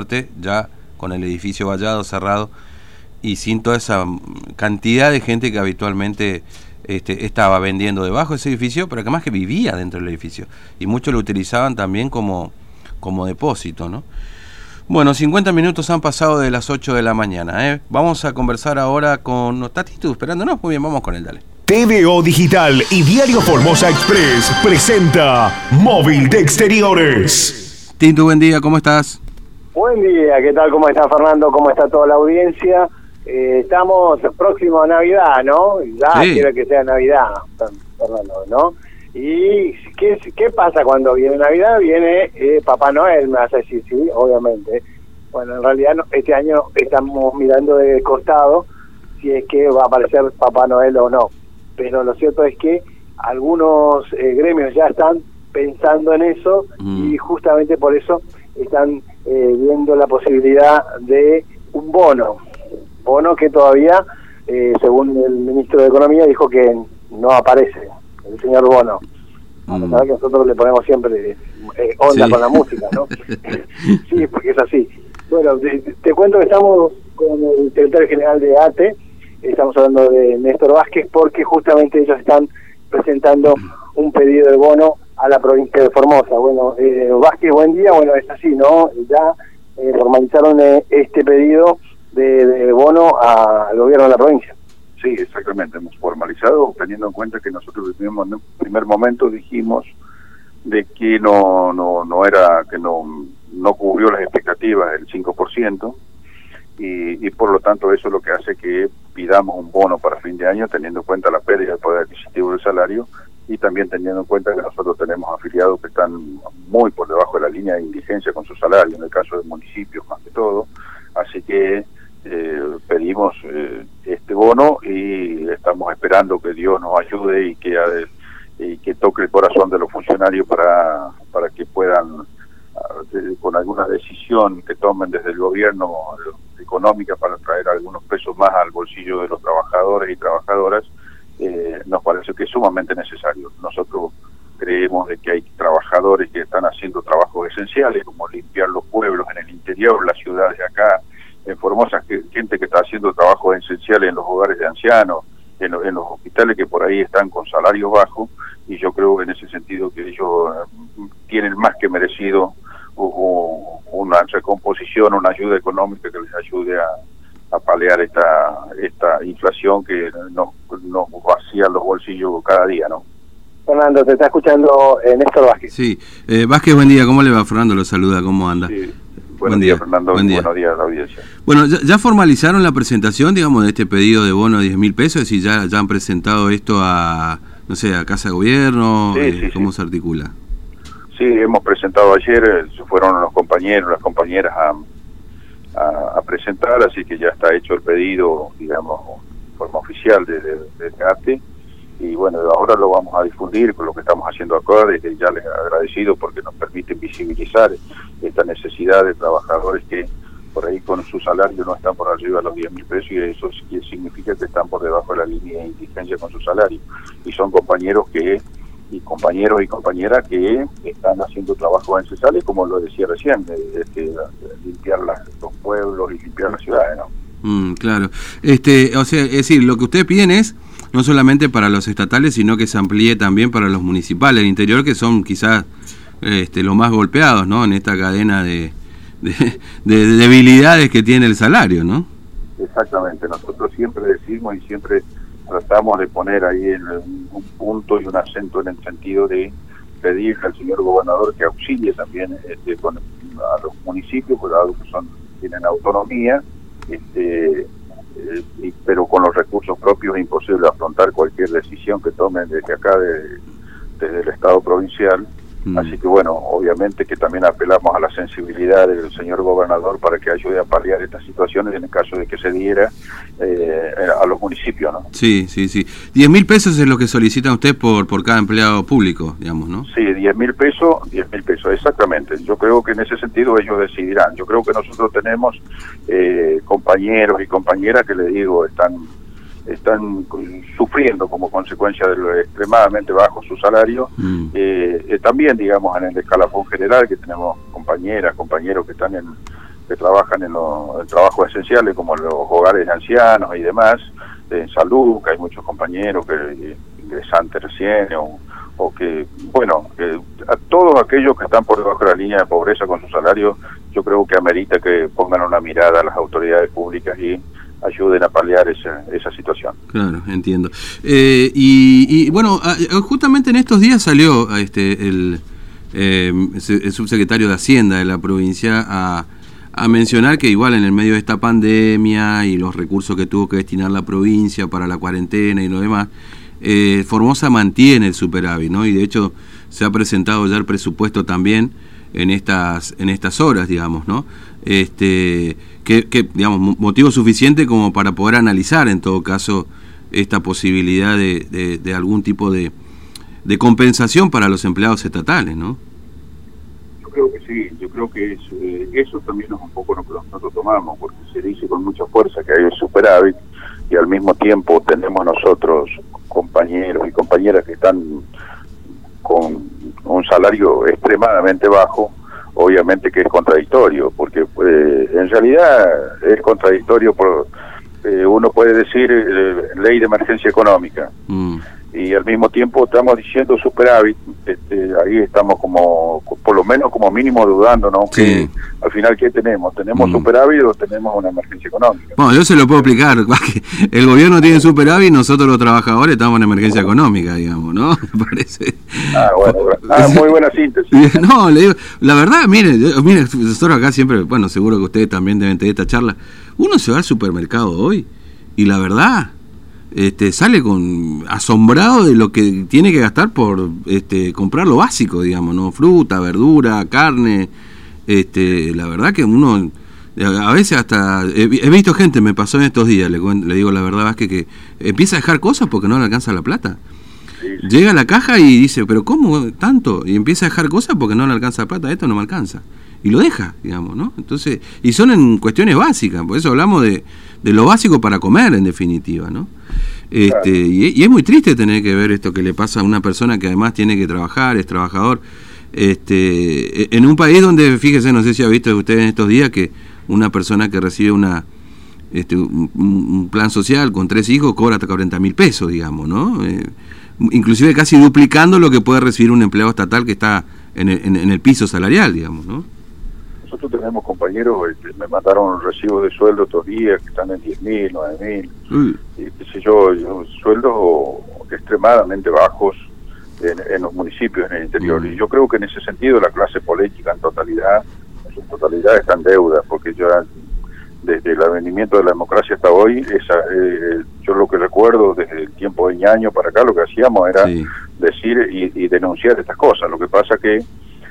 suerte, ya con el edificio vallado, cerrado, y sin toda esa cantidad de gente que habitualmente este, estaba vendiendo debajo de ese edificio, pero que más que vivía dentro del edificio. Y muchos lo utilizaban también como, como depósito, ¿no? Bueno, 50 minutos han pasado de las 8 de la mañana. ¿eh? Vamos a conversar ahora con... ¿Está esperándonos? Muy bien, vamos con él, dale. TVO Digital y Diario Formosa Express presenta Móvil de Exteriores. Tinto, buen día, ¿cómo estás? Buen día, ¿qué tal? ¿Cómo está Fernando? ¿Cómo está toda la audiencia? Eh, estamos próximos a Navidad, ¿no? Ya quiero que sea Navidad, Fernando, ¿no? ¿Y qué, qué pasa cuando viene Navidad? Viene eh, Papá Noel, me vas a decir, sí, obviamente. Bueno, en realidad este año estamos mirando de costado si es que va a aparecer Papá Noel o no. Pero lo cierto es que algunos eh, gremios ya están pensando en eso y mm. justamente por eso están eh, viendo la posibilidad de un bono. Bono que todavía, según el ministro de Economía, dijo que no aparece el señor Bono. Mm. que nosotros le ponemos siempre eh, onda con la música, ¿no? sí, porque es así. Bueno, te, cuento que estamos con el secretario general de ATE, estamos hablando de Néstor Vázquez, porque justamente ellos están presentando un pedido de bono a la provincia de Formosa. Bueno, eh, Vázquez, buen día. Bueno, es así, ¿no? Ya eh, formalizaron eh, este pedido de, de bono al gobierno de la provincia. Sí, exactamente, hemos formalizado, teniendo en cuenta que nosotros en un primer momento dijimos de que no no no era que no no cubrió las expectativas del 5% y, y por lo tanto eso es lo que hace que pidamos un bono para fin de año teniendo en cuenta la pérdida del poder adquisitivo del salario también teniendo en cuenta que nosotros tenemos afiliados que están muy por debajo de la línea de indigencia con su salario, en el caso del municipio más que todo, así que eh, pedimos eh, este bono y estamos esperando que Dios nos ayude y que, y que toque el corazón de los funcionarios para, para que puedan, con alguna decisión que tomen desde el gobierno económica para traer algunos pesos más al bolsillo de los trabajadores y trabajadoras, eh, nos parece que es sumamente necesario. De que hay trabajadores que están haciendo trabajos esenciales, como limpiar los pueblos en el interior, las ciudades de acá, en Formosa, gente que está haciendo trabajos esenciales en los hogares de ancianos, en, los hospitales que por ahí están con salarios bajos, y yo creo en ese sentido que ellos eh, tienen más que merecido una recomposición, una ayuda económica que les ayude a, a paliar esta esta inflación que nos, nos vacía los bolsillos cada día, ¿no? Fernando, te está escuchando eh, Néstor Vázquez. Sí, eh, Vázquez, buen día, ¿cómo le va? Fernando lo saluda, ¿cómo anda? Sí. Buen día, Fernando. Buen día. Buenos días a la audiencia. Bueno, ¿ya, formalizaron la presentación, digamos, de este pedido de bono de 10 mil pesos? ¿Y ya, ya han presentado esto a, no sé, a Casa de Gobierno? Eh, ¿Cómo se articula? Sí, hemos presentado ayer, eh, fueron los compañeros, las compañeras a, a, presentar, así que ya está hecho el pedido, digamos, forma oficial de, de, de bueno, lo vamos a difundir con lo que estamos haciendo acá, desde ya les agradecido porque nos permiten visibilizar esta necesidad de trabajadores que por ahí con su salario no están por arriba de los 10 mil pesos y eso significa que están por debajo de la línea de indigencia con su salario y son compañeros que y compañeros y compañeras que están haciendo trabajos esenciales como lo decía recién de, limpiar los pueblos y limpiar las ciudades ¿no? Mm, claro este o sea es decir lo que ustedes piden es no solamente para los estatales, sino que se amplíe también para los municipales del interior, que son quizás este, los más golpeados ¿no? en esta cadena de, de, debilidades que tiene el salario, ¿no? Exactamente, nosotros siempre decimos y siempre tratamos de poner ahí un punto y un acento en el sentido de pedirle al señor gobernador que auxilie también este, con, a los municipios, porque son, tienen autonomía, este, eh, pero con los recursos propios es imposible afrontar cualquier decisión que tomen desde acá, de, desde el Estado provincial. Mm. Así que bueno, obviamente que también apelamos a la sensibilidad del señor gobernador para que ayude a paliar estas situaciones en el caso de que se diera eh, a los municipios, ¿no? Sí, sí, sí. 10 mil pesos es lo que solicitan usted por, por cada empleado público, digamos, ¿no? Sí, 10 mil pesos, 10 mil pesos, exactamente. Yo creo que en ese sentido ellos decidirán. Yo creo que nosotros tenemos eh, compañeros y compañeras que le digo están están sufriendo como consecuencia de lo extremadamente bajo su salario. Mm. Eh, eh, también, digamos, en el escalafón general, que tenemos compañeras, compañeros que están en, que trabajan en los trabajos esenciales como los hogares de ancianos y demás, en salud, que hay muchos compañeros que ingresantes recién o, que, bueno, a todos aquellos que están por debajo de la línea de pobreza con su salario, yo creo que amerita que pongan una mirada a las autoridades públicas y ayuden a paliar esa, esa situación. Claro, entiendo. Eh, y, bueno, justamente en estos días salió este el, eh, el subsecretario de Hacienda de la provincia a, a mencionar que igual en el medio de esta pandemia y los recursos que tuvo que destinar la provincia para la cuarentena y lo demás, eh, Formosa mantiene el superávit, ¿no? Y de hecho se ha presentado ya el presupuesto también en estas en estas horas, digamos, ¿no? Este que, digamos motivo suficiente como para poder analizar en todo caso esta posibilidad de, de, algún tipo de, compensación para los empleados estatales, ¿no? Yo creo que sí, yo creo que eh, eso también es un poco lo que nosotros tomamos, porque se dice con mucha fuerza que hay un superávit y al mismo tiempo tenemos nosotros compañeros y compañeras que están con un salario extremadamente bajo, obviamente que es contradictorio, porque eh, en realidad es contradictorio por, eh, uno puede decir, eh, ley de emergencia económica. Mm y al mismo tiempo estamos diciendo superávit, este, ahí estamos como, por lo menos como mínimo dudando, ¿no? Que al final, ¿qué tenemos? ¿Tenemos mm. superávit o tenemos una emergencia económica? Bueno, yo se lo puedo explicar, el gobierno tiene superávit, nosotros los trabajadores estamos en emergencia económica, digamos, ¿no? Me parece. Ah, bueno, ah, muy buena síntesis. No, le digo, la verdad, mire, mire, nosotros acá siempre, bueno, seguro que ustedes también deben tener esta charla, uno se va al supermercado hoy y la verdad este, sale con asombrado de lo que tiene que gastar por este, comprar lo básico, digamos, ¿no? Fruta, verdura, carne. Este, la verdad que uno, a veces hasta, he, visto gente, me pasó en estos días, le, le digo la verdad, que, que empieza a dejar cosas porque no le alcanza la plata. Llega a la caja y dice, pero ¿cómo tanto? Y empieza a dejar cosas porque no le alcanza la plata, esto no me alcanza. Y lo deja, digamos, ¿no? Entonces, y son en cuestiones básicas, por eso hablamos de, de lo básico para comer, en definitiva, ¿no? Este, y, es muy triste tener que ver esto que le pasa a una persona que además tiene que trabajar, es trabajador. Este, e, en un país donde, fíjese, no sé si ha visto usted en estos días que una persona que recibe una este, un, plan social con tres hijos cobra hasta 40 mil pesos, digamos, ¿no? Eh, inclusive casi duplicando lo que puede recibir un empleado estatal que está en el, en el piso salarial, digamos, ¿no? Nosotros tenemos compañeros que me mandaron recibos de sueldo estos días que están en 10 mil, 9 mil, mm. y qué sé yo, sueldos extremadamente bajos en, los municipios en el interior. Mm. Y yo creo que en ese sentido la clase política en totalidad, en su totalidad está en deuda, porque ya desde el advenimiento de la democracia hasta hoy, esa, eh, yo lo que recuerdo desde el tiempo de ñaño para acá, lo que hacíamos era decir y, y, denunciar estas cosas. Lo que pasa que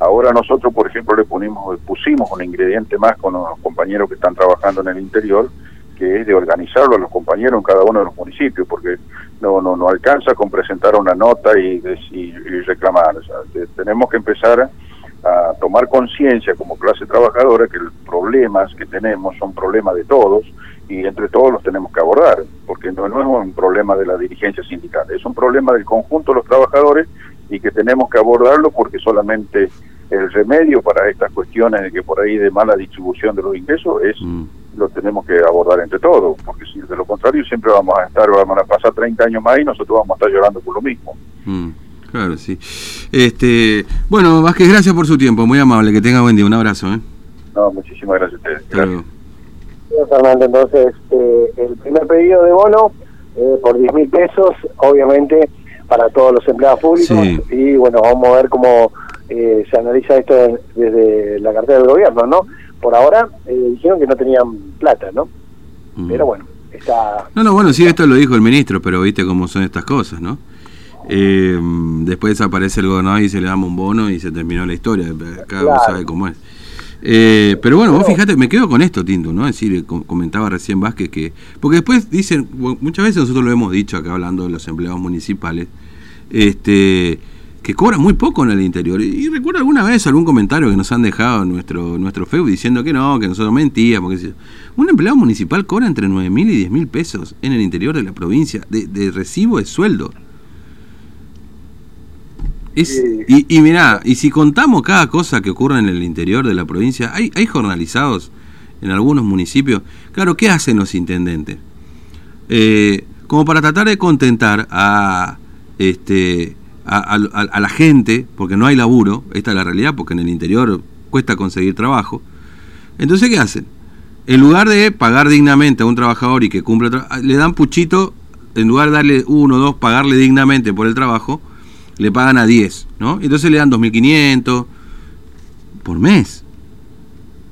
Ahora nosotros, por ejemplo, le pusimos, pusimos un ingrediente más con los compañeros que están trabajando en el interior, que es de organizarlo a los compañeros en cada uno de los municipios, porque no no, no alcanza con presentar una nota y, y, reclamar. tenemos que empezar a tomar conciencia como clase trabajadora que los problemas que tenemos son problemas de todos y entre todos los tenemos que abordar, porque no, no es un problema de la dirigencia sindical, es un problema del conjunto de los trabajadores y que tenemos que abordarlo porque solamente el remedio para estas cuestiones de que por ahí de mala distribución de los ingresos es mm. lo tenemos que abordar entre todos, porque si de lo contrario siempre vamos a estar, vamos a pasar 30 años más y nosotros vamos a estar llorando por lo mismo. Mm, claro, sí. Este, bueno, Vázquez, gracias por su tiempo, muy amable, que tenga buen día, un abrazo. ¿eh? No, muchísimas gracias a ustedes. Gracias. Fernando, entonces, eh, el primer pedido de bono eh, por 10 mil pesos, obviamente para todos los empleados públicos, y bueno, vamos a ver cómo eh, se analiza esto desde la cartera del gobierno, ¿no? Por ahora eh, dijeron que no tenían plata, ¿no? Mm. Pero bueno, está... No, no, bueno, sí, esto lo dijo el ministro, pero viste cómo son estas cosas, ¿no? Eh, después aparece el gobernador y se le damos un bono y se terminó la historia, cada uno sabe cómo es. pero bueno, vos fíjate, me quedo con esto, Tinto, ¿no? Es decir, comentaba recién Vázquez que. Porque después dicen, muchas veces nosotros lo hemos dicho acá hablando de los empleados municipales, este que cobra muy poco en el interior. Y, recuerdo alguna vez algún comentario que nos han dejado nuestro, nuestro Facebook diciendo que no, que nosotros mentíamos. Que un empleado municipal cobra entre 9 mil y 10 mil pesos en el interior de la provincia de, recibo de sueldo. Es, y, y mirá, y si contamos cada cosa que ocurre en el interior de la provincia, hay, hay jornalizados en algunos municipios. Claro, ¿qué hacen los intendentes? Eh, como para tratar de contentar a, este, a, la gente, porque no hay laburo, esta es la realidad, porque en el interior cuesta conseguir trabajo. Entonces, ¿qué hacen? En lugar de pagar dignamente a un trabajador y que cumple, le dan puchito, en lugar de darle uno o dos, pagarle dignamente por el trabajo, le pagan a 10, ¿no? Entonces le dan 2.500 por mes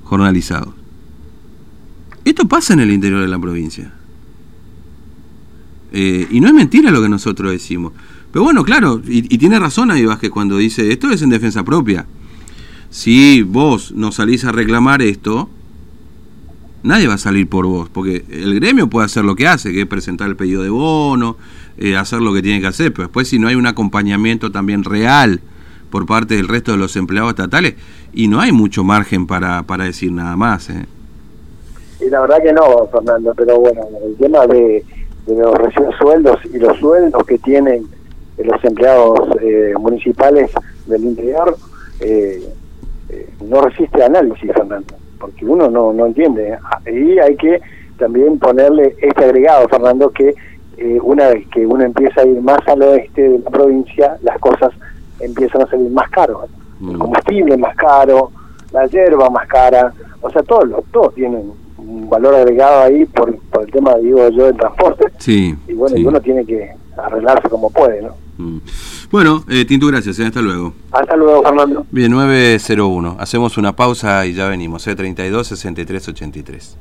jornalizados. Esto pasa en el interior de la provincia. Eh, y no es mentira lo que nosotros decimos. Pero bueno, claro, y, tiene razón ahí Vázquez cuando dice, esto es en defensa propia. Si vos no salís a reclamar esto, nadie va a salir por vos, porque el gremio puede hacer lo que hace, que es presentar el pedido de bono, eh, hacer lo que tiene que hacer, pero después si no hay un acompañamiento también real por parte del resto de los empleados estatales, y no hay mucho margen para, para decir nada más. ¿eh? Y la verdad que no, Fernando, pero bueno, el tema de, los recién sueldos y los sueldos que tienen los empleados eh, municipales del interior eh, no resiste análisis, Fernando, porque uno no, no entiende. Y hay que también ponerle este agregado, Fernando, que una vez que uno empieza a ir más al oeste de la provincia, las cosas empiezan a salir más caros. El mm. combustible más caro, la hierba más cara, o sea, todos, todos tienen un valor agregado ahí por, el tema, digo yo, del transporte. Sí, y bueno, uno tiene que arreglarse como puede, ¿no? Mm. Bueno, eh, Tintu, gracias, ¿eh? hasta luego. Hasta luego, Fernando. Bien, 901. Hacemos una pausa y ya venimos, ¿eh? 32 63 83.